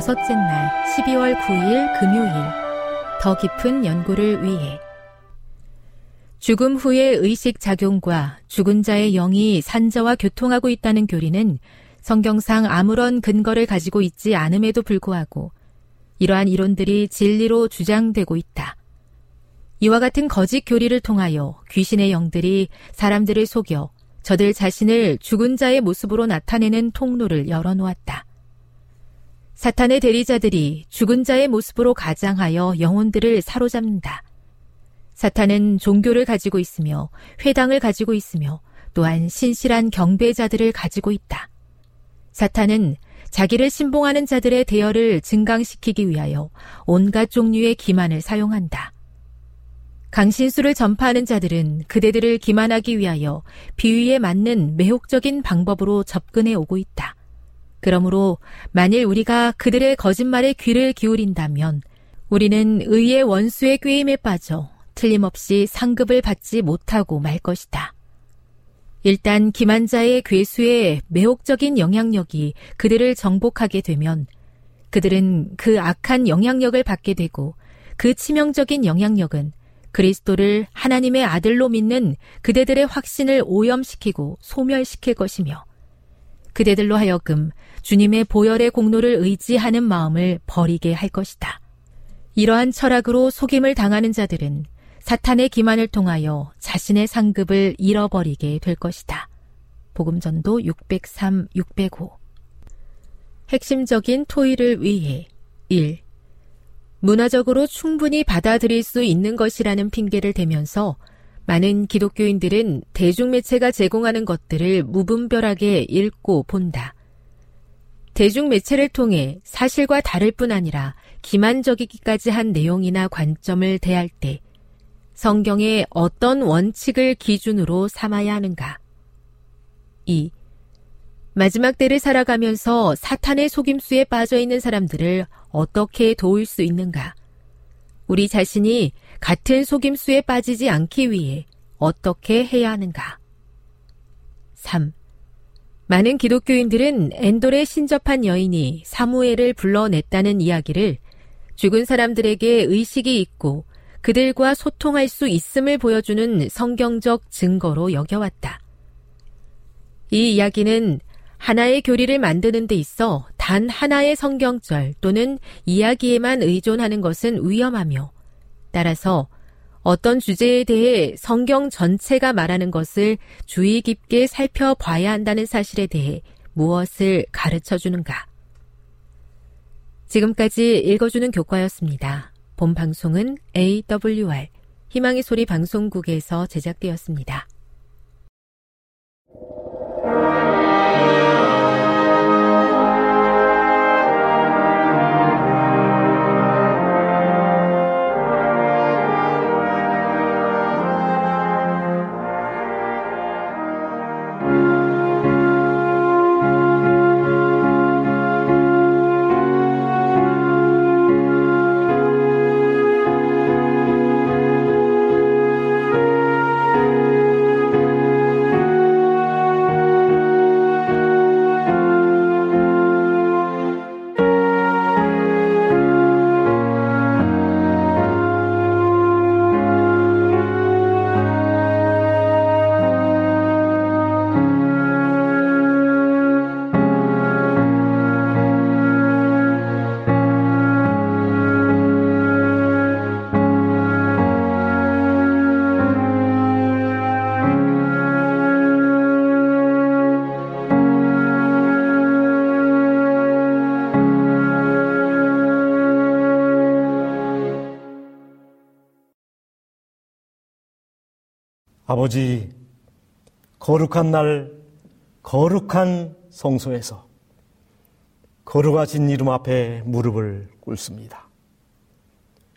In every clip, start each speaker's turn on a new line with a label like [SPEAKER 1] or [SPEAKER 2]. [SPEAKER 1] 여섯째 날 12월 9일 금요일 더 깊은 연구를 위해 죽음 후의 의식 작용과 죽은 자의 영이 산자와 교통하고 있다는 교리는 성경상 아무런 근거를 가지고 있지 않음에도 불구하고 이러한 이론들이 진리로 주장되고 있다. 이와 같은 거짓 교리를 통하여 귀신의 영들이 사람들을 속여 저들 자신을 죽은 자의 모습으로 나타내는 통로를 열어놓았다. 사탄의 대리자들이 죽은 자의 모습으로 가장하여 영혼들을 사로잡는다. 사탄은 종교를 가지고 있으며 회당을 가지고 있으며 또한 신실한 경배자들을 가지고 있다. 사탄은 자기를 신봉하는 자들의 대열을 증강시키기 위하여 온갖 종류의 기만을 사용한다. 강신수를 전파하는 자들은 그대들을 기만하기 위하여 비위에 맞는 매혹적인 방법으로 접근해 오고 있다. 그러므로 만일 우리가 그들의 거짓말에 귀를 기울인다면 우리는 의의 원수의 꾀임에 빠져 틀림없이 상급을 받지 못하고 말 것이다. 일단 기만자의 괴수의 매혹적인 영향력이 그들을 정복하게 되면 그들은 그 악한 영향력을 받게 되고 그 치명적인 영향력은 그리스도를 하나님의 아들로 믿는 그대들의 확신을 오염시키고 소멸시킬 것이며 그대들로 하여금 주님의 보혈의 공로를 의지하는 마음을 버리게 할 것이다. 이러한 철학으로 속임을 당하는 자들은 사탄의 기만을 통하여 자신의 상급을 잃어버리게 될 것이다. 복음전도 603, 605 핵심적인 토의를 위해 1. 문화적으로 충분히 받아들일 수 있는 것이라는 핑계를 대면서 많은 기독교인들은 대중매체가 제공하는 것들을 무분별하게 읽고 본다. 대중매체를 통해 사실과 다를 뿐 아니라 기만적이기까지 한 내용이나 관점을 대할 때성경의 어떤 원칙을 기준으로 삼아야 하는가? 2. 마지막 때를 살아가면서 사탄의 속임수에 빠져 있는 사람들을 어떻게 도울 수 있는가? 우리 자신이 같은 속임수에 빠지지 않기 위해 어떻게 해야 하는가? 3. 많은 기독교인들은 엔돌의 신접한 여인이 사무엘을 불러냈다는 이야기를 죽은 사람들에게 의식이 있고 그들과 소통할 수 있음을 보여주는 성경적 증거로 여겨왔다. 이 이야기는 하나의 교리를 만드는 데 있어 단 하나의 성경절 또는 이야기에만 의존하는 것은 위험하며 따라서 어떤 주제에 대해 성경 전체가 말하는 것을 주의 깊게 살펴봐야 한다는 사실에 대해 무엇을 가르쳐 주는가? 지금까지 읽어주는 교과였습니다. 본 방송은 AWR 희망의 소리 방송국에서 제작되었습니다.
[SPEAKER 2] 아버지, 거룩한 날, 거룩한 성소에서 거룩하신 이름 앞에 무릎을 꿇습니다.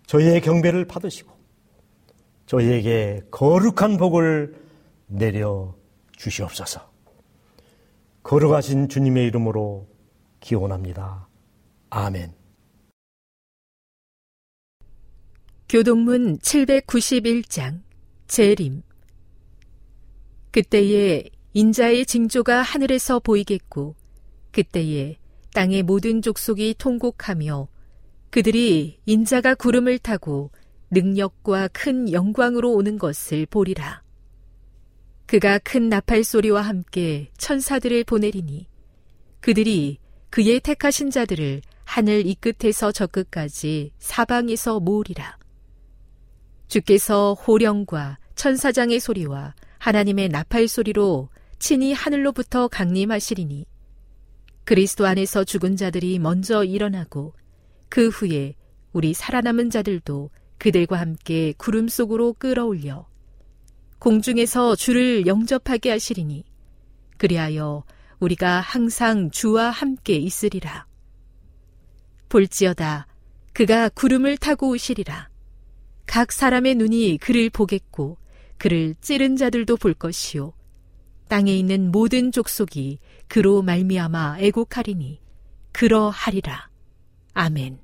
[SPEAKER 2] 저희의 경배를 받으시고 저희에게 거룩한 복을 내려 주시옵소서. 거룩하신 주님의 이름으로 기원합니다. 아멘.
[SPEAKER 3] 교동문 791장 재림 그때에 인자의 징조가 하늘에서 보이겠고 그때에 땅의 모든 족속이 통곡하며 그들이 인자가 구름을 타고 능력과 큰 영광으로 오는 것을 보리라. 그가 큰 나팔 소리와 함께 천사들을 보내리니 그들이 그의 택하신 자들을 하늘 이 끝에서 저 끝까지 사방에서 모으리라. 주께서 호령과 천사장의 소리와 하나님의 나팔 소리로 친히 하늘로부터 강림하시리니 그리스도 안에서 죽은 자들이 먼저 일어나고 그 후에 우리 살아남은 자들도 그들과 함께 구름 속으로 끌어올려 공중에서 주를 영접하게 하시리니 그리하여 우리가 항상 주와 함께 있으리라. 볼지어다 그가 구름을 타고 오시리라. 각 사람의 눈이 그를 보겠고 그를 찌른 자들도 볼 것이요 땅에 있는 모든 족속이 그로 말미암아 애곡하리니 그러하리라 아멘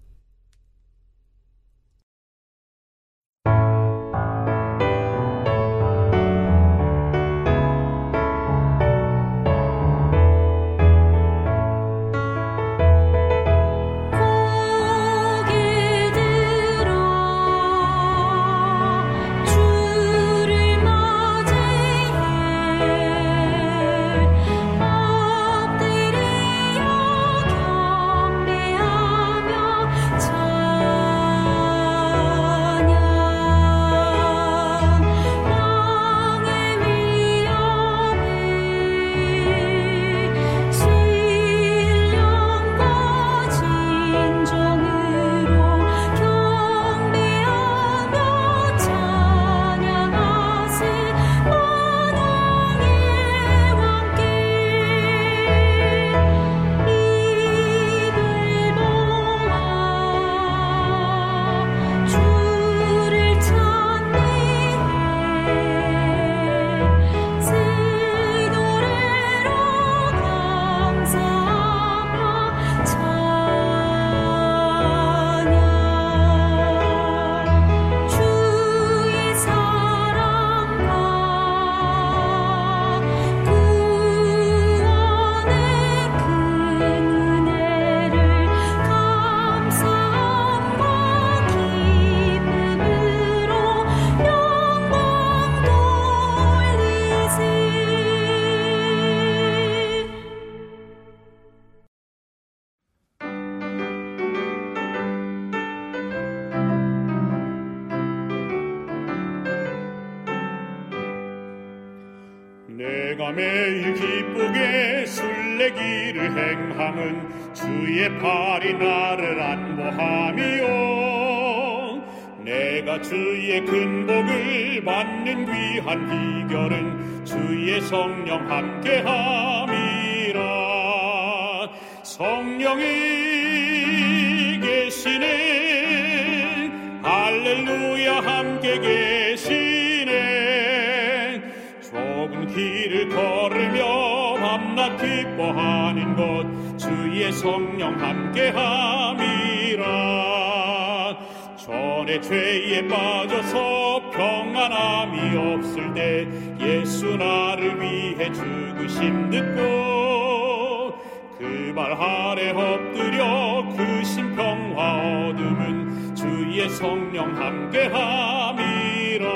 [SPEAKER 4] 누구신 듣고 그말 아래 엎드려 그신 평화 얻음은 주의 성령 함께함이라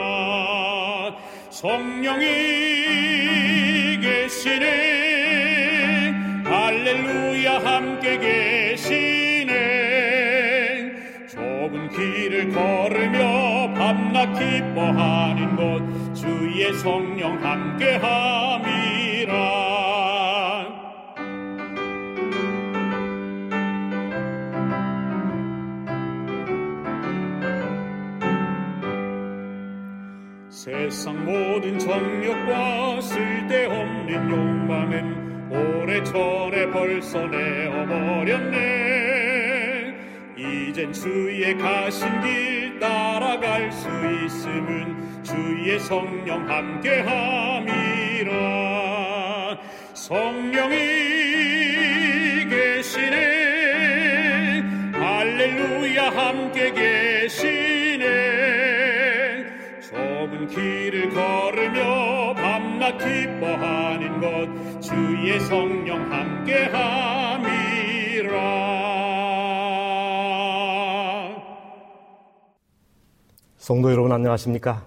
[SPEAKER 4] 성령이 계시네 할렐루야 함께 계시네 좁은 길을 걸으며 밤낮 기뻐하는 것 주의 성령 함께함이라 세상 모든 정욕과 쓸데없는 욕망은 오래전에 벌써 내어버렸네 이젠 주의 가신 길 따라갈 수 있음은 주의 성령 함께함이라 성령이 계시네 할렐루야 함께 계시네 좁은 길을 걸으며 밤낮 기뻐하는 것 주의 성령 함께함이
[SPEAKER 5] 성도 여러분 안녕하십니까?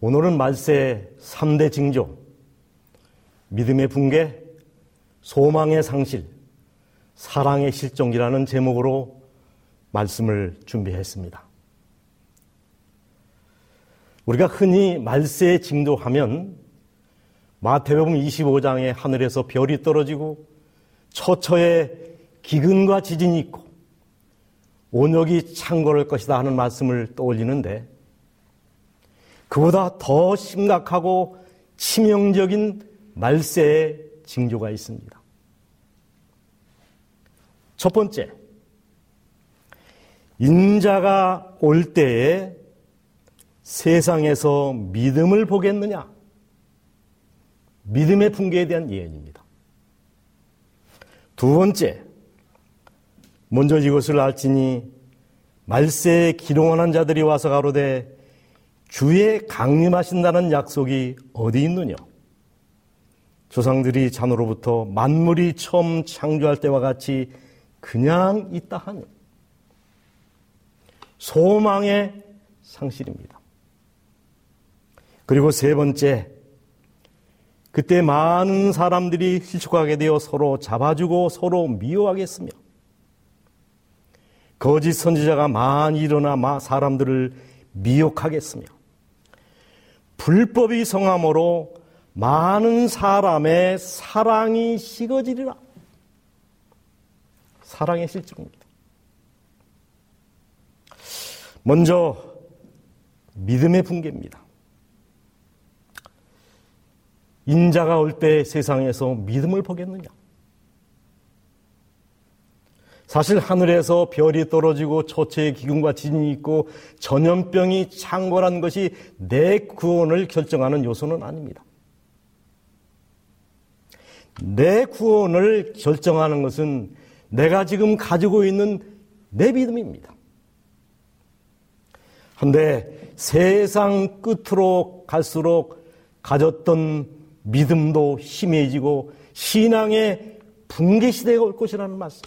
[SPEAKER 5] 오늘은 말세 3대 징조, 믿음의 붕괴, 소망의 상실, 사랑의 실종이라는 제목으로 말씀을 준비했습니다. 우리가 흔히 말세의 징조 하면 마태복음 25장에 하늘에서 별이 떨어지고 처처에 기근과 지진이 있고 온역이 창궐할 것이다 하는 말씀을 떠올리는데 그보다 더 심각하고 치명적인 말세의 징조가 있습니다. 첫 번째, 인자가 올 때에 세상에서 믿음을 보겠느냐? 믿음의 붕괴에 대한 예언입니다. 두 번째, 먼저 이것을 알지니 말세에 기롱하는 자들이 와서 가로되 주의 강림하신다는 약속이 어디 있느냐? 조상들이 잔으로부터 만물이 처음 창조할 때와 같이 그냥 있다 하니 소망의 상실입니다. 그리고 세 번째, 그때 많은 사람들이 휘축하게 되어 서로 잡아주고 서로 미워하겠으며 거짓 선지자가 많이 일어나 마 사람들을 미혹하겠으며 불법이 성함으로 많은 사람의 사랑이 식어지리라. 사랑의 실증입니다. 먼저 믿음의 붕괴입니다. 인자가 올 때 세상에서 믿음을 보겠느냐? 사실 하늘에서 별이 떨어지고 초체의 기근과 지진이 있고 전염병이 창궐한 것이 내 구원을 결정하는 요소는 아닙니다. 내 구원을 결정하는 것은 내가 지금 가지고 있는 내 믿음입니다. 한데 세상 끝으로 갈수록 가졌던 믿음도 심해지고 신앙의 붕괴 시대가 올 것이라는 말씀.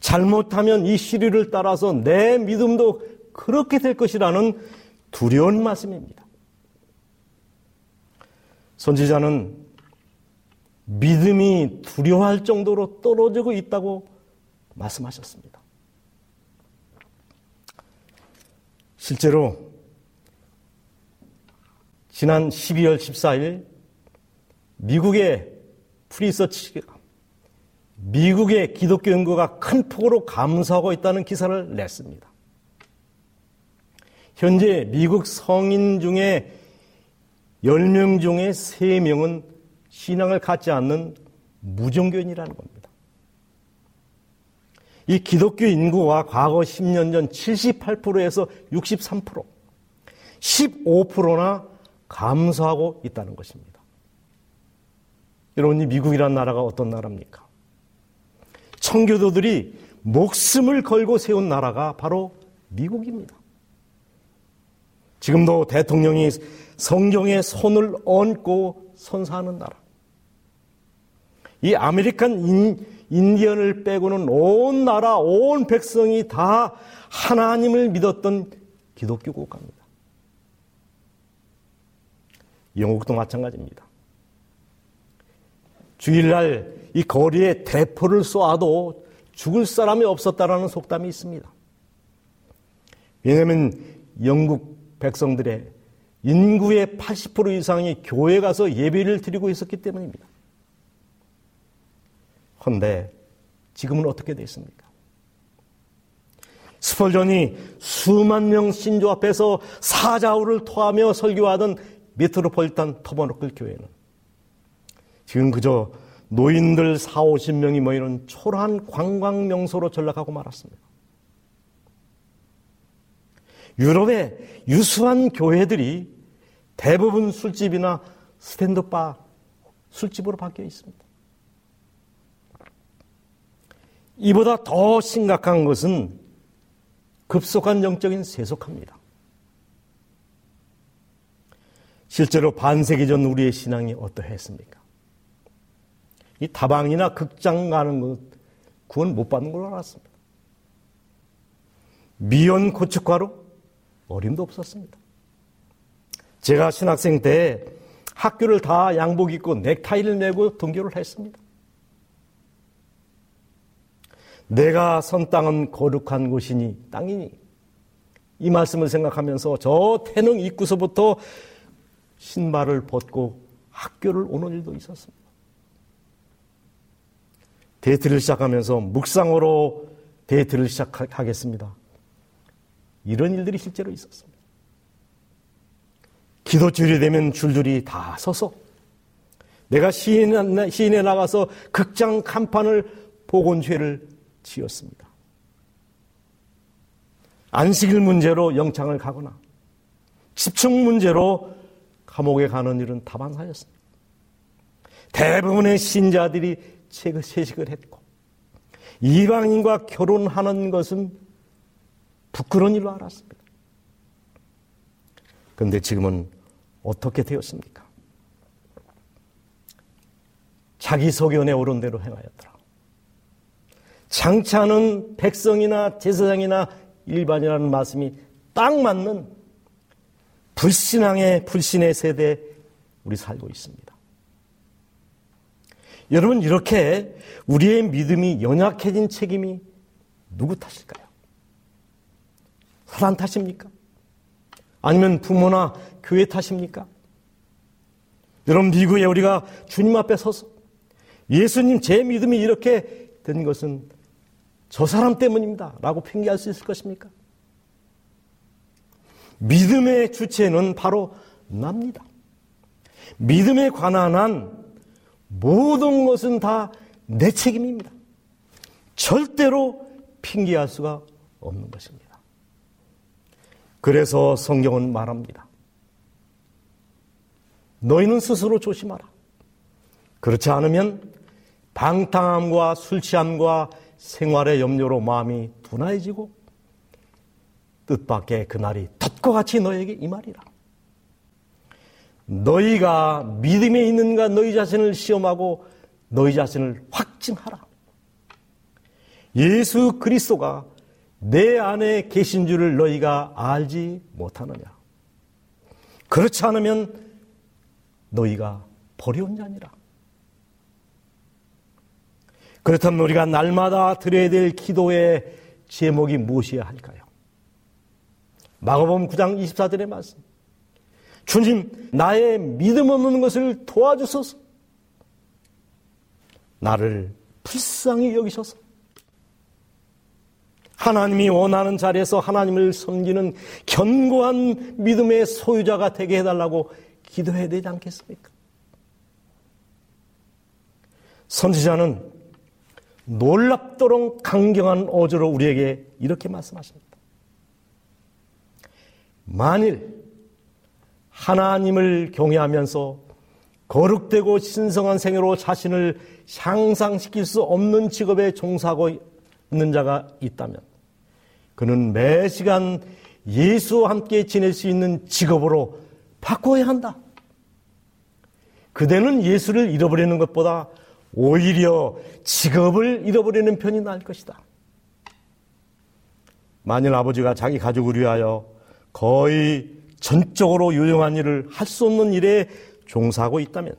[SPEAKER 5] 잘못하면 이 시리를 따라서 내 믿음도 그렇게 될 것이라는 두려운 말씀입니다. 선지자는 믿음이 두려워할 정도로 떨어지고 있다고 말씀하셨습니다. 실제로 지난 12월 14일 미국의 프리서치 미국의 기독교 연구가 큰 폭으로 감소하고 있다는 기사를 냈습니다. 현재 미국 성인 중에 10명 중에 3명은 신앙을 갖지 않는 무종교인이라는 겁니다. 이 기독교 인구와 과거 10년 전 78%에서 63%, 15%나 감소하고 있다는 것입니다. 여러분, 이 미국이란 나라가 어떤 나라입니까? 청교도들이 목숨을 걸고 세운 나라가 바로 미국입니다. 지금도 대통령이 성경에 손을 얹고 선사하는 나라. 이 아메리칸 인, 인디언을 빼고는 온 나라, 온 백성이 다 하나님을 믿었던 기독교 국가입니다. 영국도 마찬가지입니다. 주일날 이 거리에 대포를 쏘아도 죽을 사람이 없었다라는 속담이 있습니다. 왜냐하면 영국 백성들의 인구의 80% 이상이 교회 가서 예배를 드리고 있었기 때문입니다. 그런데 지금은 어떻게 되어 있습니까? 스펄전이 수만 명 신조 앞에서 사자우를 토하며 설교하던 메트로폴리탄 터버너클 교회는 지금 그저 노인들 4, 50명이 모이는 초라한 관광 명소로 전락하고 말았습니다. 유럽의 유수한 교회들이 대부분 술집이나 스탠드바 술집으로 바뀌어 있습니다. 이보다 더 심각한 것은 급속한 영적인 세속합니다 실제로 반세기 전 우리의 신앙이 어떠했습니까? 이 다방이나 극장 가는 것, 구원 못 받는 걸로 알았습니다. 미연 고춧가루? 어림도 없었습니다. 제가 신학생 때 학교를 다 양복 입고 넥타이를 메고 등교를 했습니다. 내가 선 땅은 거룩한 곳이니 땅이니 이 말씀을 생각하면서 저 태능 입구서부터 신발을 벗고 학교를 오는 일도 있었습니다. 데이트를 시작하면서 묵상으로 데이트를 시작하겠습니다. 이런 일들이 실제로 있었습니다. 기도줄이 되면 줄줄이 다 서서 내가 시인에, 나가서 극장 간판을 복원죄를 지었습니다. 안식일 문제로 영창을 가거나 집중 문제로 감옥에 가는 일은 다반사였습니다. 대부분의 신자들이 채식을 했고 이방인과 결혼하는 것은 부끄러운 일로 알았습니다. 그런데 지금은 어떻게 되었습니까? 자기 소견에 옳은 대로 행하였더라. 장차는 백성이나 제사장이나 일반이라는 말씀이 딱 맞는 불신앙의 불신의 세대에 우리 살고 있습니다. 여러분 이렇게 우리의 믿음이 연약해진 책임이 누구 탓일까요? 사람 탓입니까? 아니면 부모나 교회 탓입니까? 여러분 미국에 우리가 주님 앞에 서서 예수님 제 믿음이 이렇게 된 것은 저 사람 때문입니다. 라고 핑계할 수 있을 것입니까? 믿음의 주체는 바로 납니다. 믿음에 관한 한 모든 것은 다 내 책임입니다. 절대로 핑계할 수가 없는 것입니다. 그래서 성경은 말합니다. 너희는 스스로 조심하라. 그렇지 않으면 방탕함과 술 취함과 생활의 염려로 마음이 둔화해지고 뜻밖의 그날이 덫과 같이 너에게 이 말이라. 너희가 믿음에 있는가 너희 자신을 시험하고 너희 자신을 확증하라. 예수 그리스도가 내 안에 계신 줄을 너희가 알지 못하느냐. 그렇지 않으면 너희가 버려온 자니라. 그렇다면 우리가 날마다 드려야 될 기도의 제목이 무엇이어야 할까요? 마가복음 9장 24절의 말씀. 주님, 나의 믿음 없는 것을 도와주소서. 나를 불쌍히 여기셔서 하나님이 원하는 자리에서 하나님을 섬기는 견고한 믿음의 소유자가 되게 해달라고 기도해야 되지 않겠습니까? 선지자는 놀랍도록 강경한 어조로 우리에게 이렇게 말씀하십니다. 만일 하나님을 경외하면서 거룩되고 신성한 생애로 자신을 향상시킬 수 없는 직업에 종사하고 있는 자가 있다면 그는 매 시간 예수와 함께 지낼 수 있는 직업으로 바꿔야 한다. 그대는 예수를 잃어버리는 것보다 오히려 직업을 잃어버리는 편이 나을 것이다. 만일 아버지가 자기 가족을 위하여 거의 전적으로 유용한 일을 할 수 없는 일에 종사하고 있다면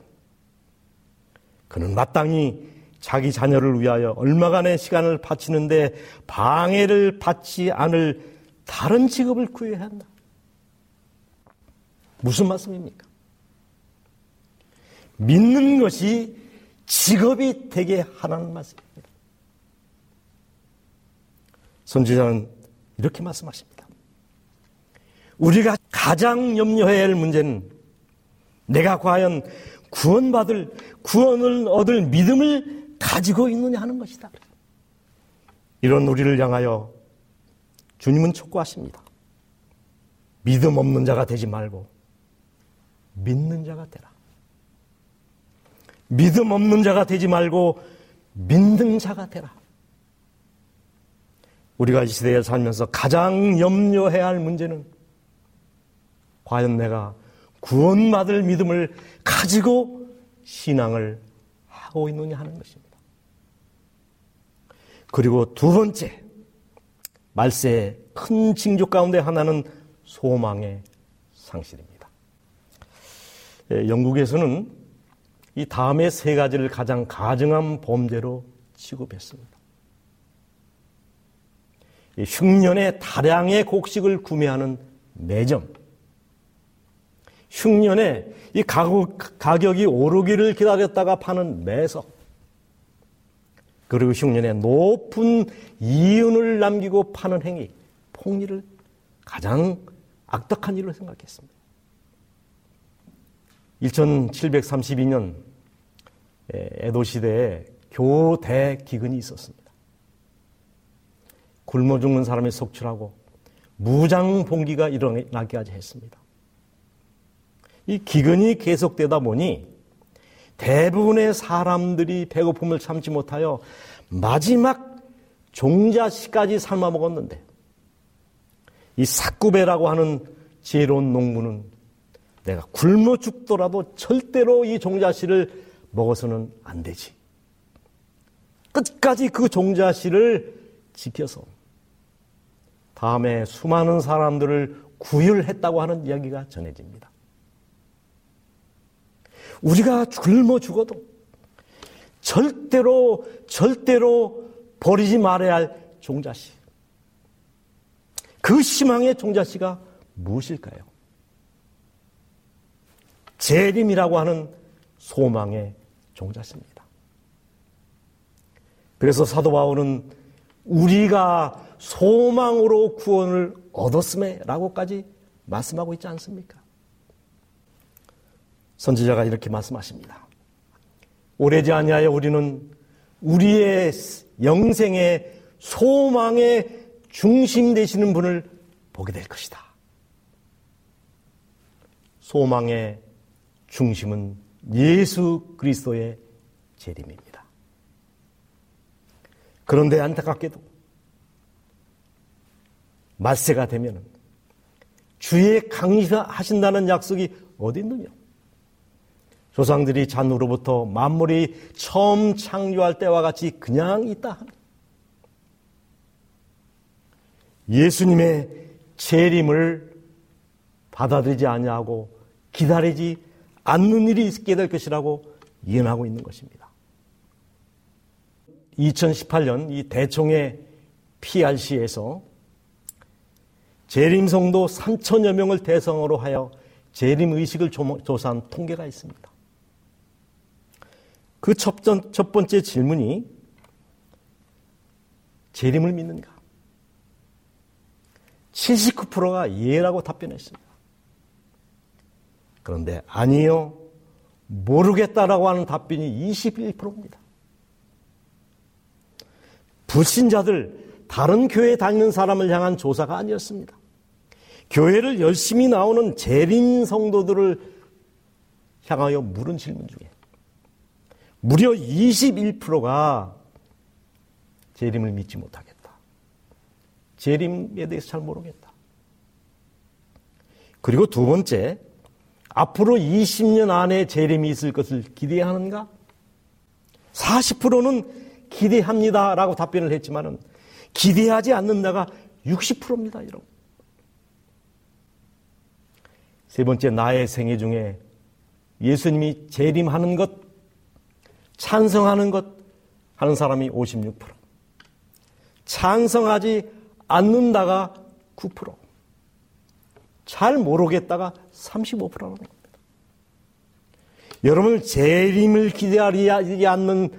[SPEAKER 5] 그는 마땅히 자기 자녀를 위하여 얼마간의 시간을 바치는데 방해를 받지 않을 다른 직업을 구해야 한다. 무슨 말씀입니까? 믿는 것이 직업이 되게 하라는 말씀입니다. 선지자는 이렇게 말씀하십니다. 우리가 가장 염려해야 할 문제는 내가 과연 구원받을, 구원을 얻을 믿음을 가지고 있느냐 하는 것이다. 이런 우리를 향하여 주님은 촉구하십니다. 믿음 없는 자가 되지 말고 믿는 자가 되라. 믿음 없는 자가 되지 말고 믿는 자가 되라. 우리가 이 시대에 살면서 가장 염려해야 할 문제는 과연 내가 구원받을 믿음을 가지고 신앙을 하고 있느냐 하는 것입니다. 그리고 두 번째, 말세의 큰 징조 가운데 하나는 소망의 상실입니다. 예, 영국에서는 이 다음의 세 가지를 가장 가증한 범죄로 취급했습니다. 흉년에 다량의 곡식을 구매하는 매점, 흉년에 이 가격, 이 오르기를 기다렸다가 파는 매석. 그리고 흉년에 높은 이윤을 남기고 파는 행위, 폭리를 가장 악덕한 일로 생각했습니다. 1732년 에도 시대에 교대 기근이 있었습니다. 굶어 죽는 사람이 속출하고 무장 봉기가 일어나기까지 했습니다. 이 기근이 계속되다 보니 대부분의 사람들이 배고픔을 참지 못하여 마지막 종자씨까지 삶아 먹었는데 이삭구베라고 하는 지혜로운 농부는 내가 굶어 죽더라도 절대로 이 종자씨를 먹어서는 안 되지. 끝까지 그 종자씨를 지켜서 다음에 수많은 사람들을 구휼했다고 하는 이야기가 전해집니다. 우리가 굶어 죽어도 절대로 절대로 버리지 말아야 할 종자씨. 그 희망의 종자씨가 무엇일까요? 재림이라고 하는 소망의 종자씨입니다. 그래서 사도 바울은 우리가 소망으로 구원을 얻었음에라고까지 말씀하고 있지 않습니까? 선지자가 이렇게 말씀하십니다. 오래지 아니하여 우리는 우리의 영생의 소망의 중심 되시는 분을 보게 될 것이다. 소망의 중심은 예수 그리스도의 재림입니다. 그런데 안타깝게도 말세가 되면 주의 강의하신다는 약속이 어디 있느냐? 조상들이 잔으로부터 만물이 처음 창조할 때와 같이 그냥 있다. 예수님의 재림을 받아들이지 아니하고 기다리지 않는 일이 있게 될 것이라고 예언하고 있는 것입니다. 2018년 이 대총회 PRC에서 재림성도 3천여 명을 대상으로 하여 재림의식을 조사한 통계가 있습니다. 그첫 번째 질문이 재림을 믿는가? 79%가 예라고 답변했습니다. 그런데 아니요, 모르겠다라고 하는 답변이 21%입니다. 불신자들, 다른 교회 다니는 사람을 향한 조사가 아니었습니다. 교회를 열심히 나오는 재림 성도들을 향하여 물은 질문 중에 무려 21%가 재림을 믿지 못하겠다. 재림에 대해서 잘 모르겠다. 그리고 두 번째, 앞으로 20년 안에 재림이 있을 것을 기대하는가? 40%는 기대합니다. 라고 답변을 했지만 기대하지 않는다가 60%입니다. 여러분. 세 번째, 나의 생애 중에 예수님이 재림하는 것 찬성하는 것 하는 사람이 56%. 찬성하지 않는다가 9%. 잘 모르겠다가 35%라는 겁니다. 여러분 재림을 기대하지 않는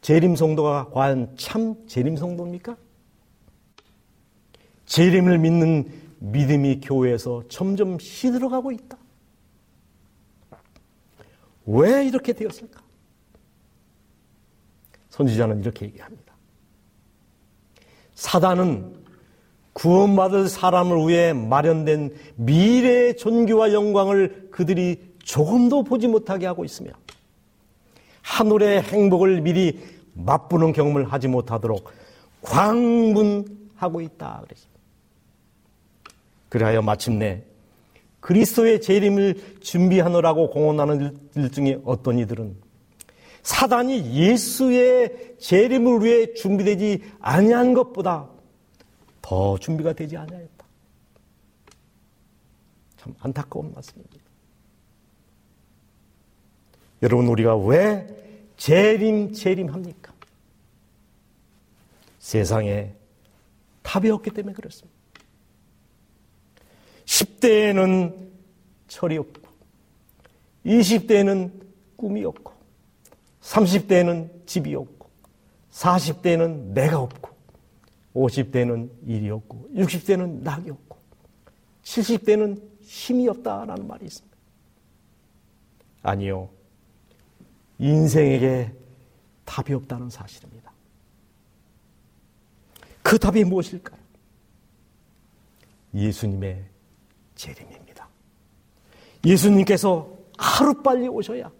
[SPEAKER 5] 재림 성도가 과연 참 재림 성도입니까? 재림을 믿는 믿음이 교회에서 점점 시들어가고 있다. 왜 이렇게 되었을까? 선지자는 이렇게 얘기합니다. 사단은 구원받을 사람을 위해 마련된 미래의 존귀와 영광을 그들이 조금도 보지 못하게 하고 있으며 하늘의 행복을 미리 맛보는 경험을 하지 못하도록 광분하고 있다 그랬습니다. 그리하여 마침내 그리스도의 재림을 준비하느라고 공헌하는 일 중에 어떤 이들은 사단이 예수의 재림을 위해 준비되지 아니한 것보다 더 준비가 되지 아니하였다. 참 안타까운 말씀입니다. 여러분 우리가 왜 재림 재림합니까? 세상에 답이 없기 때문에 그렇습니다. 10대에는 철이 없고 20대에는 꿈이 없고 30대에는 집이 없고 40대에는 내가 없고 5 0대는 일이 없고 60대는 낙이 없고 70대는 힘이 없다라는 말이 있습니다. 아니요. 인생에게 답이 없다는 사실입니다. 그 답이 무엇일까요? 예수님의 재림입니다. 예수님께서 하루빨리 오셔야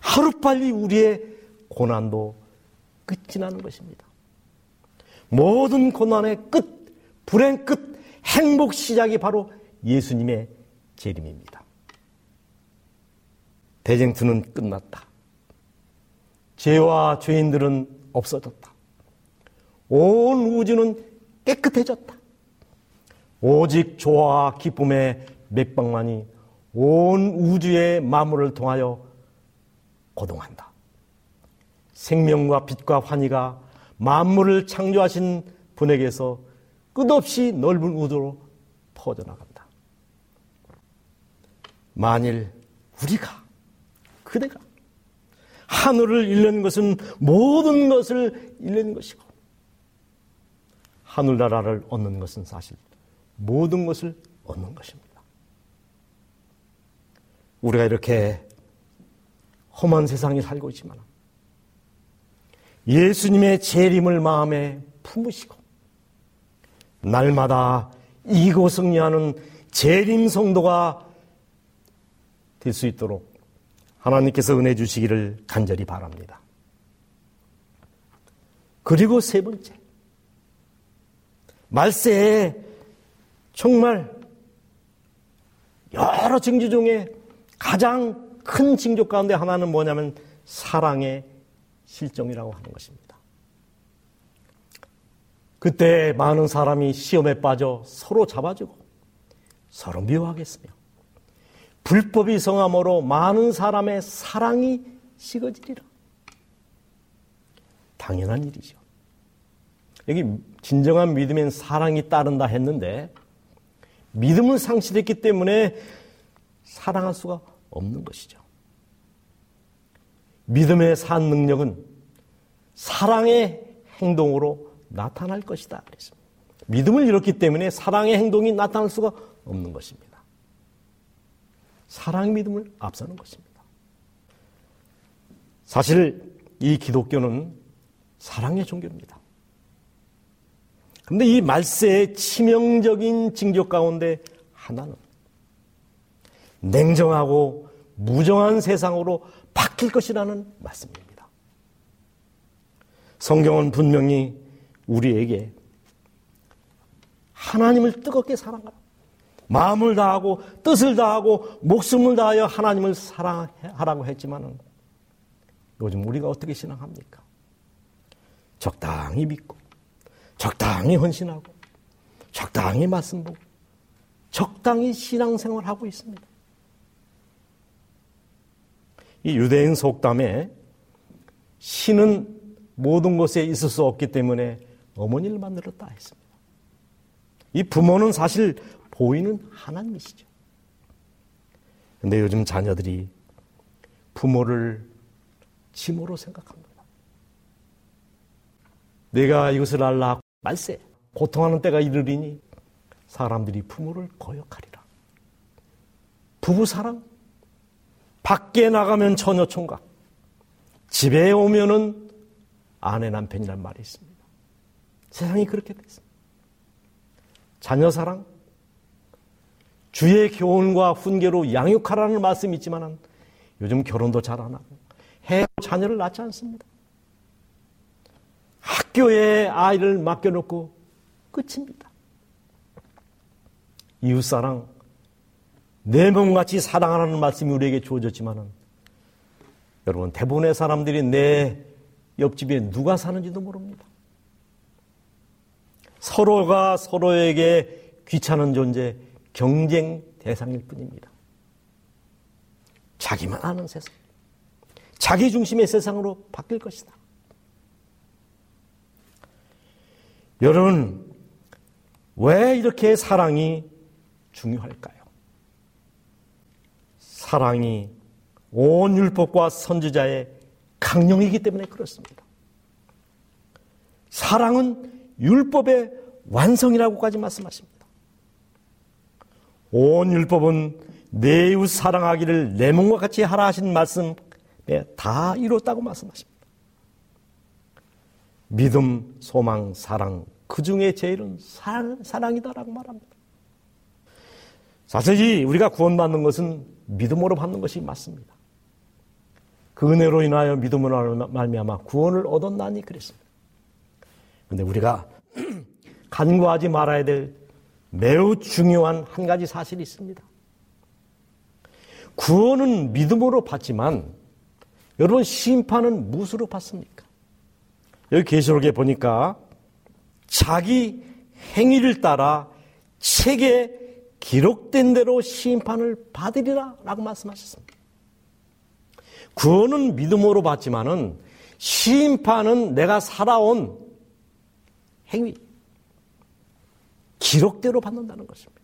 [SPEAKER 5] 하루빨리 우리의 고난도 끝이 나는 것입니다. 모든 고난의 끝, 불행 끝, 행복 시작이 바로 예수님의 재림입니다. 대쟁투는 끝났다. 죄와 죄인들은 없어졌다. 온 우주는 깨끗해졌다. 오직 조화와 기쁨의 맥박만이 온 우주의 마무를 통하여 고동한다. 생명과 빛과 환희가 만물을 창조하신 분에게서 끝없이 넓은 우주로 퍼져나간다. 만일 우리가 그대가 하늘을 잃는 것은 모든 것을 잃는 것이고 하늘나라를 얻는 것은 사실 모든 것을 얻는 것입니다. 우리가 이렇게 험한 세상에 살고 있지만 예수님의 재림을 마음에 품으시고 날마다 이고 승리하는 재림 성도가 될 수 있도록 하나님께서 은혜 주시기를 간절히 바랍니다. 그리고 세 번째, 말세에 정말 여러 증지 중에 가장 큰 징조 가운데 하나는 뭐냐면 사랑의 실종이라고 하는 것입니다. 그때 많은 사람이 시험에 빠져 서로 잡아주고 서로 미워하겠으며 불법이 성함으로 많은 사람의 사랑이 식어지리라. 당연한 일이죠. 여기 진정한 믿음엔 사랑이 따른다 했는데 믿음을 상실했기 때문에 사랑할 수가 없는 것이죠. 믿음의 산 능력은 사랑의 행동으로 나타날 것이다. 그랬습니다. 믿음을 잃었기 때문에 사랑의 행동이 나타날 수가 없는 것입니다. 사랑 믿음을 앞서는 것입니다. 사실 이 기독교는 사랑의 종교입니다. 그런데 이 말세의 치명적인 징조 가운데 하나는 냉정하고 무정한 세상으로 바뀔 것이라는 말씀입니다. 성경은 분명히 우리에게 하나님을 뜨겁게 사랑하라. 마음을 다하고 뜻을 다하고 목숨을 다하여 하나님을 사랑하라고 했지만은 요즘 우리가 어떻게 신앙합니까? 적당히 믿고 적당히 헌신하고 적당히 말씀 보고 적당히 신앙생활하고 있습니다. 이 유대인 속담에 신은 모든 것에 있을 수 없기 때문에 어머니를 만들었다 했습니다. 이 부모는 사실 보이는 하나님이시죠. 근데 요즘 자녀들이 부모를 짐으로 생각합니다. 내가 이것을 알라 말세 고통하는 때가 이르리니 사람들이 부모를 거역하리라. 부부 사랑 밖에 나가면 처녀 총각, 집에 오면은 아내 남편이란 말이 있습니다. 세상이 그렇게 됐습니다. 자녀 사랑, 주의 교훈과 훈계로 양육하라는 말씀이 있지만 요즘 결혼도 잘 안 하고 해 자녀를 낳지 않습니다. 학교에 아이를 맡겨놓고 끝입니다. 이웃사랑, 내 몸같이 사랑하라는 말씀이 우리에게 주어졌지만은 여러분 대부분의 사람들이 내 옆집에 누가 사는지도 모릅니다. 서로가 서로에게 귀찮은 존재, 경쟁 대상일 뿐입니다. 자기만 아는 세상, 자기 중심의 세상으로 바뀔 것이다. 여러분, 왜 이렇게 사랑이 중요할까요? 사랑이 온 율법과 선지자의 강령이기 때문에 그렇습니다. 사랑은 율법의 완성이라고까지 말씀하십니다. 온 율법은 내우 사랑하기를 내 몸과 같이 하라 하신 말씀에 다 이뤘다고 말씀하십니다. 믿음, 소망, 사랑 그 중에 제일은 사랑, 이다라고 말합니다. 사실 우리가 구원받는 것은 믿음으로 받는 것이 맞습니다. 그 은혜로 인하여 믿음으로 말미암아 구원을 얻었나니 그랬습니다. 그런데 우리가 간과하지 말아야 될 매우 중요한 한 가지 사실이 있습니다. 구원은 믿음으로 받지만 여러분 심판은 무엇으로 받습니까? 여기 계시록에 보니까 자기 행위를 따라 책에 기록된 대로 심판을 받으리라 라고 말씀하셨습니다. 구원은 믿음으로 받지만은 심판은 내가 살아온 행위, 기록대로 받는다는 것입니다.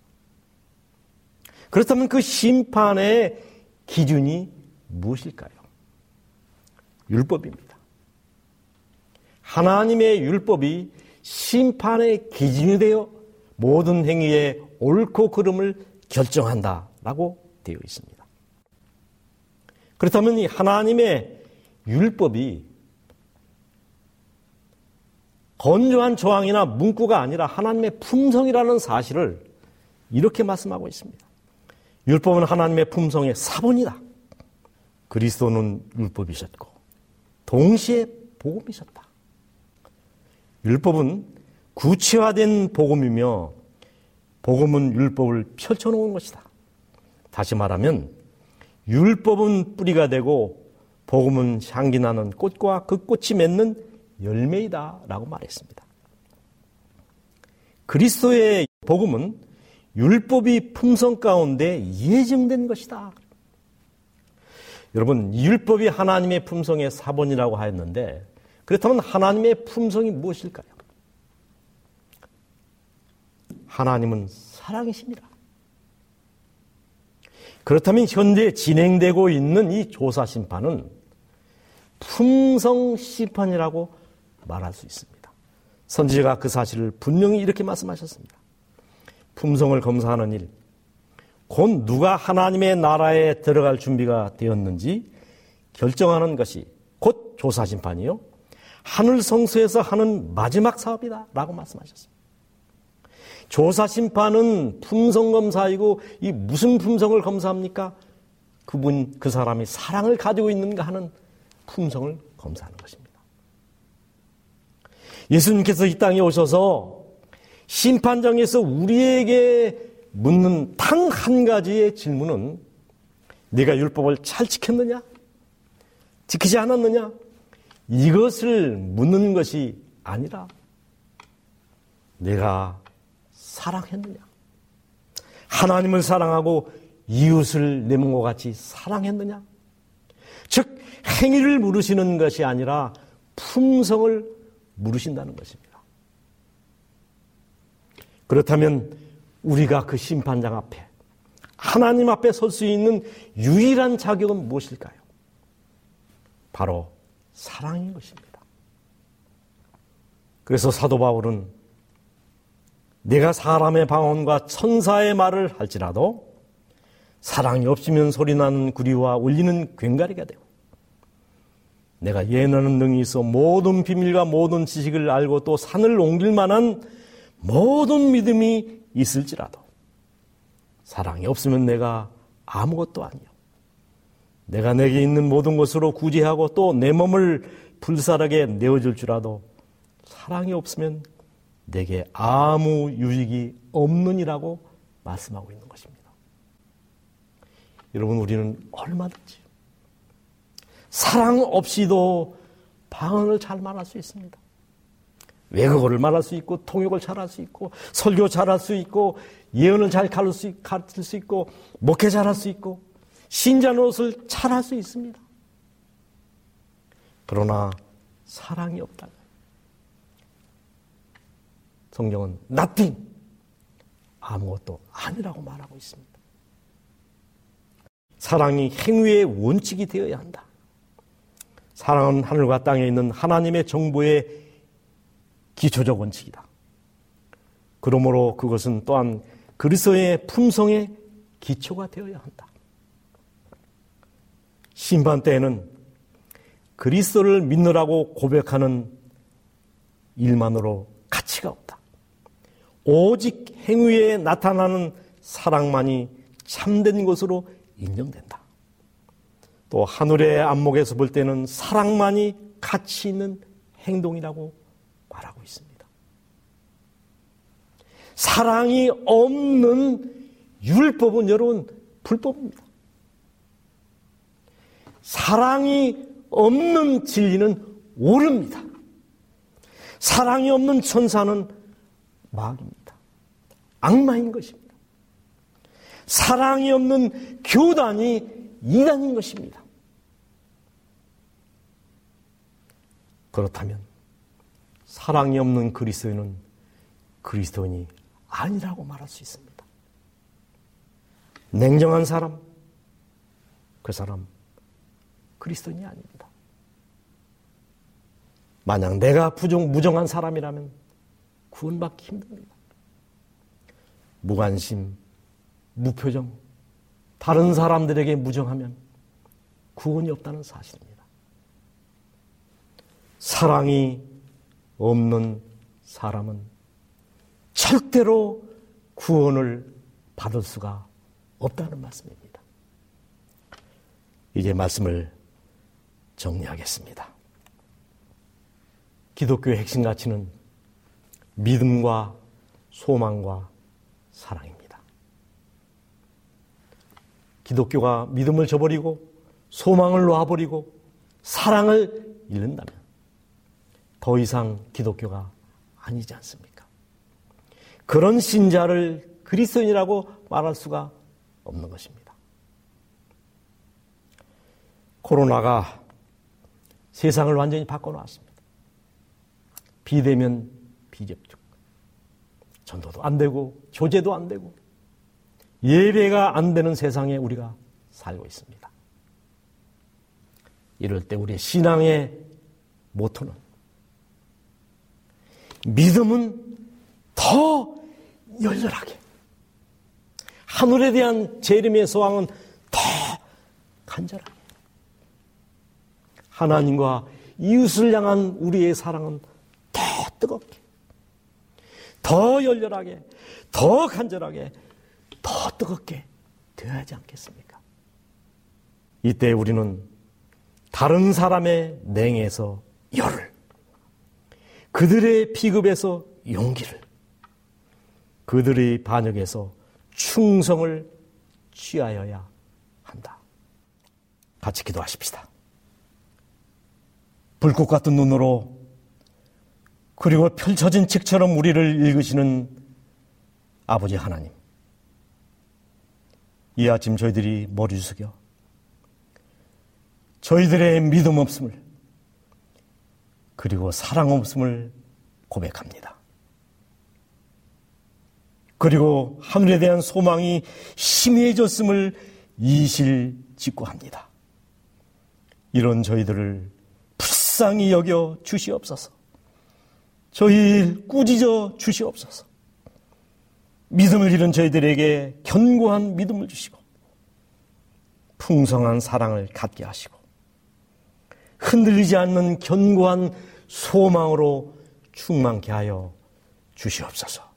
[SPEAKER 5] 그렇다면 그 심판의 기준이 무엇일까요? 율법입니다. 하나님의 율법이 심판의 기준이 되어 모든 행위의 옳고 그름을 결정한다라고 되어 있습니다. 그렇다면 이 하나님의 율법이 건조한 저항이나 문구가 아니라 하나님의 품성이라는 사실을 이렇게 말씀하고 있습니다. 율법은 하나님의 품성의 사본이다. 그리스도는 율법이셨고 동시에 복음이셨다. 율법은 구체화된 복음이며 복음은 율법을 펼쳐놓은 것이다. 다시 말하면 율법은 뿌리가 되고 복음은 향기나는 꽃과 그 꽃이 맺는 열매이다 라고 말했습니다. 그리스도의 복음은 율법이 품성 가운데 예정된 것이다. 여러분, 율법이 하나님의 품성의 사본이라고 하였는데 그렇다면 하나님의 품성이 무엇일까요? 하나님은 사랑이십니다. 그렇다면 현재 진행되고 있는 이 조사 심판은 품성 심판이라고 말할 수 있습니다. 선지자가 그 사실을 분명히 이렇게 말씀하셨습니다. 품성을 검사하는 일, 곧 누가 하나님의 나라에 들어갈 준비가 되었는지 결정하는 것이 곧 조사 심판이요. 하늘 성수에서 하는 마지막 사업이다. 라고 말씀하셨습니다. 조사 심판은 품성 검사이고 이 무슨 품성을 검사합니까? 그분 그 사람이 사랑을 가지고 있는가 하는 품성을 검사하는 것입니다. 예수님께서 이 땅에 오셔서 심판장에서 우리에게 묻는 탕 한 가지의 질문은 네가 율법을 잘 지켰느냐? 지키지 않았느냐? 이것을 묻는 것이 아니라 내가 사랑했느냐? 하나님을 사랑하고 이웃을 내 몸과 같이 사랑했느냐? 즉, 행위를 물으시는 것이 아니라 품성을 물으신다는 것입니다. 그렇다면 우리가 그 심판장 앞에 하나님 앞에 설 수 있는 유일한 자격은 무엇일까요? 바로 사랑인 것입니다. 그래서 사도 바울은 내가 사람의 방언과 천사의 말을 할지라도 사랑이 없으면 소리나는 구리와 울리는 괭가리가 되고 내가 예나는 능이 있어 모든 비밀과 모든 지식을 알고 또 산을 옮길 만한 모든 믿음이 있을지라도 사랑이 없으면 내가 아무것도 아니요. 내가 내게 있는 모든 것으로 구제하고 또 내 몸을 불살하게 내어줄 줄라도 사랑이 없으면 내게 아무 유익이 없느니라고 말씀하고 있는 것입니다. 여러분, 우리는 얼마든지 사랑 없이도 방언을 잘 말할 수 있습니다. 외국어를 말할 수 있고, 통역을 잘할 수 있고, 설교 잘할 수 있고, 예언을 잘 가르칠 수 있고, 목회 잘 할 수 있고, 신자 노릇을 잘할 수 있습니다. 그러나 사랑이 없다는 성경은 nothing 아무것도 아니라고 말하고 있습니다. 사랑이 행위의 원칙이 되어야 한다. 사랑은 하늘과 땅에 있는 하나님의 정보의 기초적 원칙이다. 그러므로 그것은 또한 그리스의 품성의 기초가 되어야 한다. 심판 때에는 그리스도를 믿느라고 고백하는 일만으로 가치가 없다. 오직 행위에 나타나는 사랑만이 참된 것으로 인정된다. 또 하늘의 안목에서 볼 때는 사랑만이 가치 있는 행동이라고 말하고 있습니다. 사랑이 없는 율법은 여러분 불법입니다. 사랑이 없는 진리는 오릅니다. 사랑이 없는 천사는 마귀입니다. 악마인 것입니다. 사랑이 없는 교단이 이단인 것입니다. 그렇다면 사랑이 없는 그리스도인은 그리스도인이 아니라고 말할 수 있습니다. 냉정한 사람, 그 사람 그리스도인이 아닙니다. 만약 내가 부정, 무정한 사람이라면 구원받기 힘듭니다 무관심, 무표정, 다른 사람들에게 무정하면 구원이 없다는 사실입니다. 사랑이 없는 사람은 절대로 구원을 받을 수가 없다는 말씀입니다. 이제 말씀을 정리하겠습니다. 기독교의 핵심 가치는 믿음과 소망과 사랑입니다. 기독교가 믿음을 저버리고 소망을 놓아버리고 사랑을 잃는다면 더 이상 기독교가 아니지 않습니까? 그런 신자를 그리스도인이라고 말할 수가 없는 것입니다. 코로나가 세상을 완전히 바꿔놓았습니다. 비대면 비접촉. 전도도 안 되고 교제도 안 되고 예배가 안 되는 세상에 우리가 살고 있습니다. 이럴 때 우리의 신앙의 모토는 믿음은 더 열렬하게 하늘에 대한 재림의 소망은 더 간절하게 하나님과 이웃을 향한 우리의 사랑은 더 뜨겁게 더 열렬하게, 더 간절하게, 더 뜨겁게 되어야 하지 않겠습니까? 이때 우리는 다른 사람의 냉에서 열을, 그들의 피급에서 용기를, 그들의 반역에서 충성을 취하여야 한다. 같이 기도하십시다. 불꽃 같은 눈으로 그리고 펼쳐진 책처럼 우리를 읽으시는 아버지 하나님. 이 아침 저희들이 머리 숙여 저희들의 믿음 없음을 그리고 사랑 없음을 고백합니다. 그리고 하늘에 대한 소망이 심해졌음을 이실직고합니다. 이런 저희들을 불쌍히 여겨 주시옵소서. 저희 를 꾸짖어 주시옵소서. 믿음을 잃은 저희들에게 견고한 믿음을 주시고 풍성한 사랑을 갖게 하시고 흔들리지 않는 견고한 소망으로 충만케 하여 주시옵소서.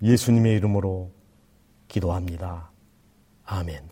[SPEAKER 5] 예수님의 이름으로 기도합니다. 아멘.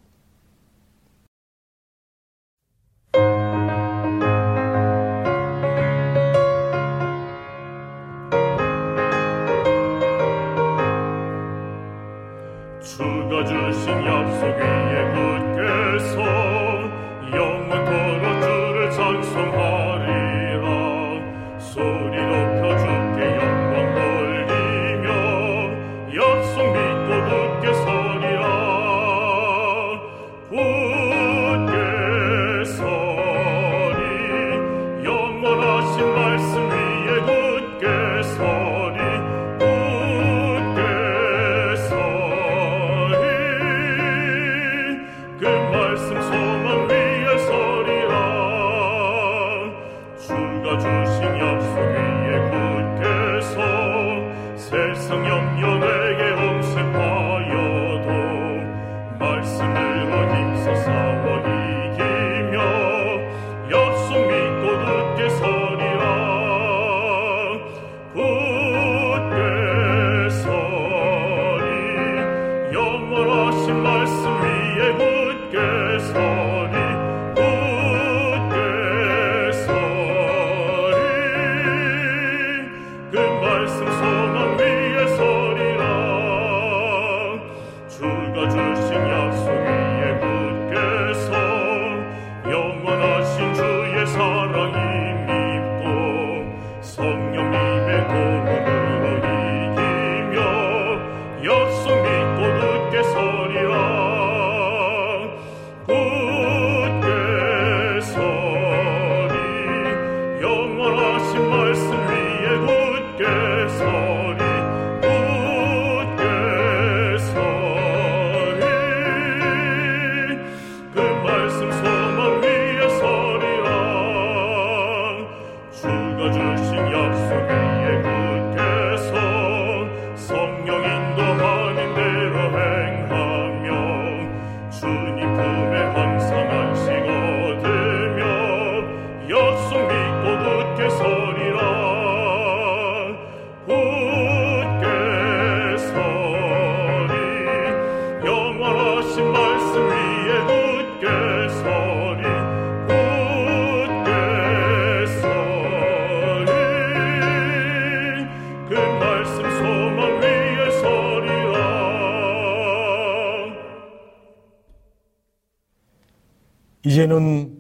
[SPEAKER 5] 이제는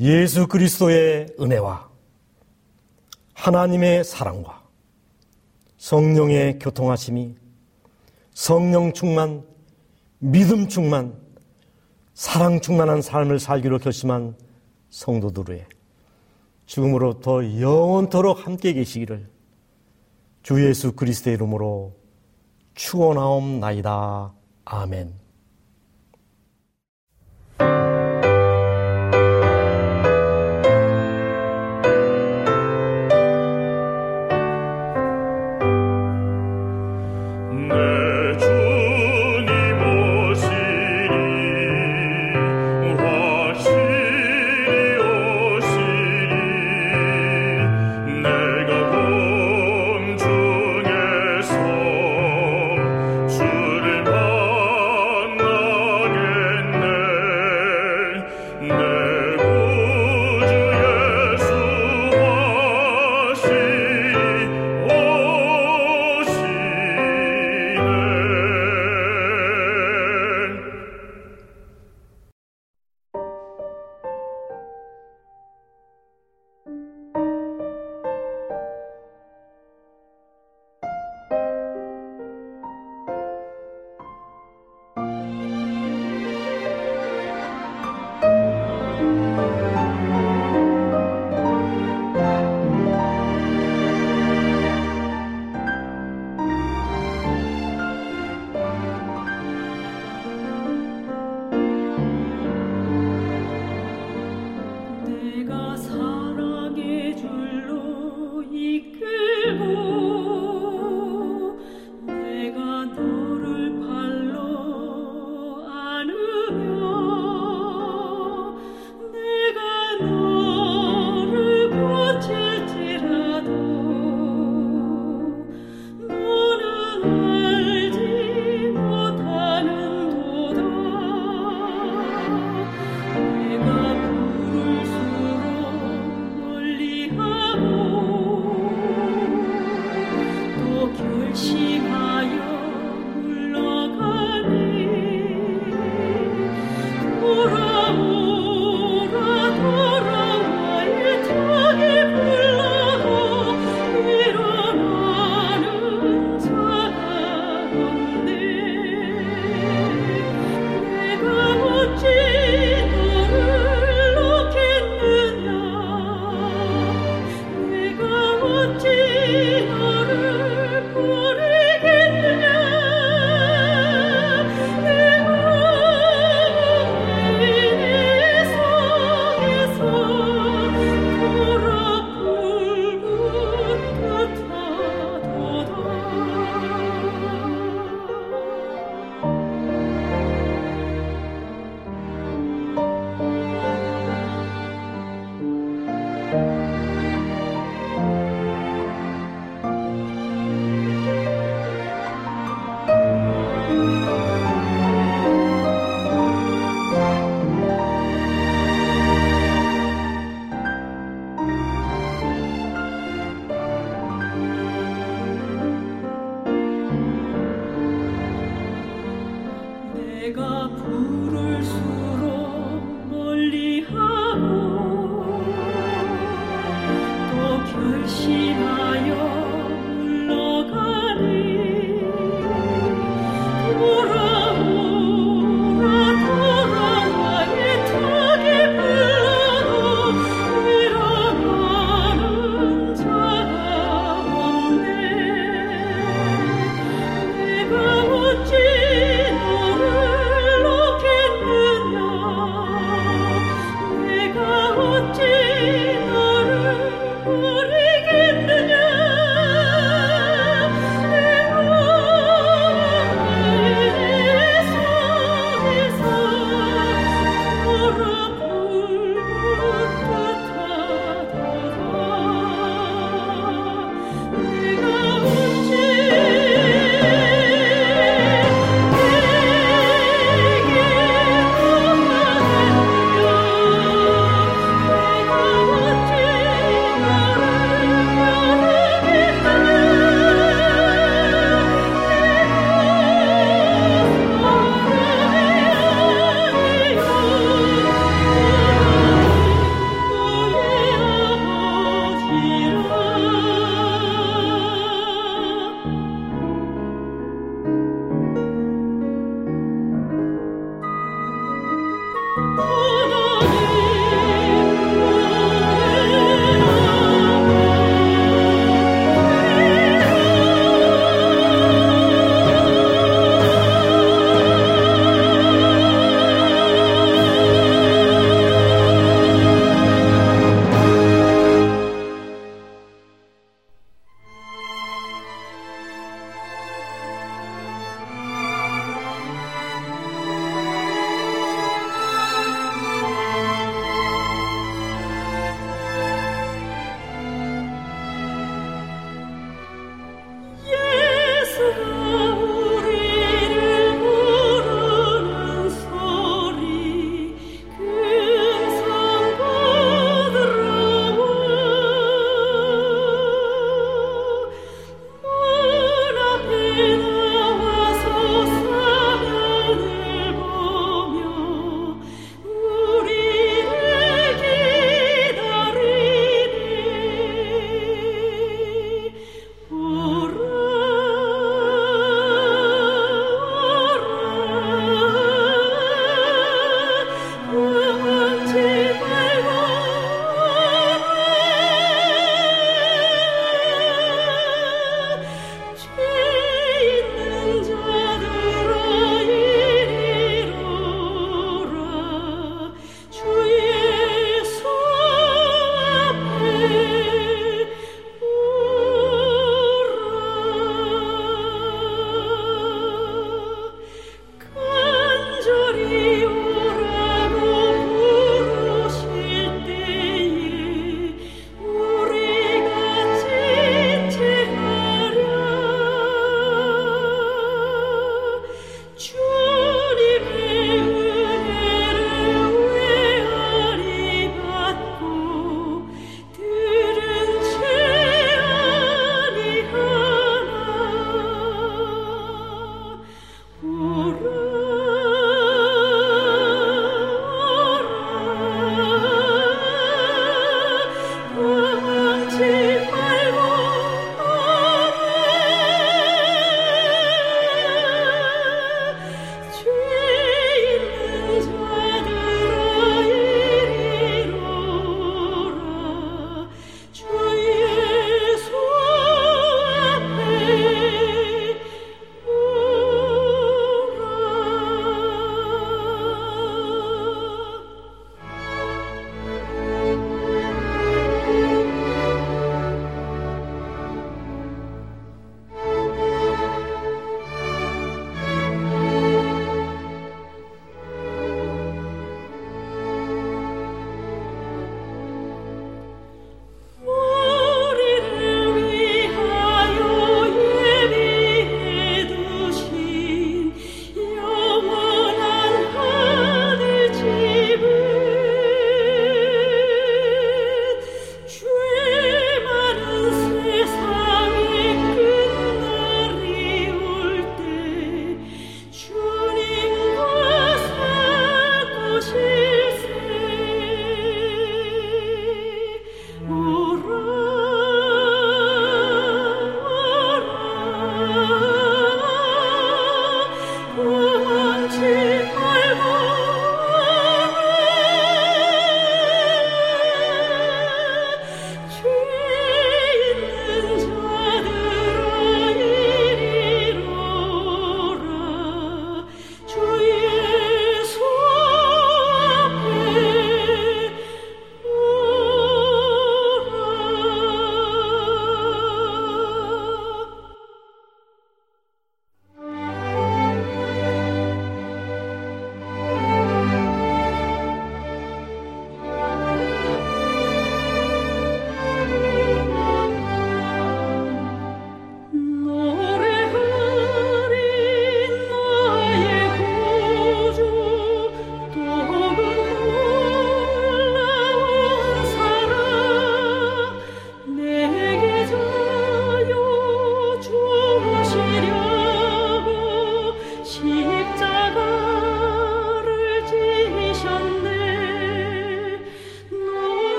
[SPEAKER 5] 예수 그리스도의 은혜와 하나님의 사랑과 성령의 교통하심이 성령 충만, 믿음 충만, 사랑 충만한 삶을 살기로 결심한 성도들의 죽음으로부터 영원토록 함께 계시기를 주 예수 그리스도의 이름으로 추원하옵나이다. 아멘.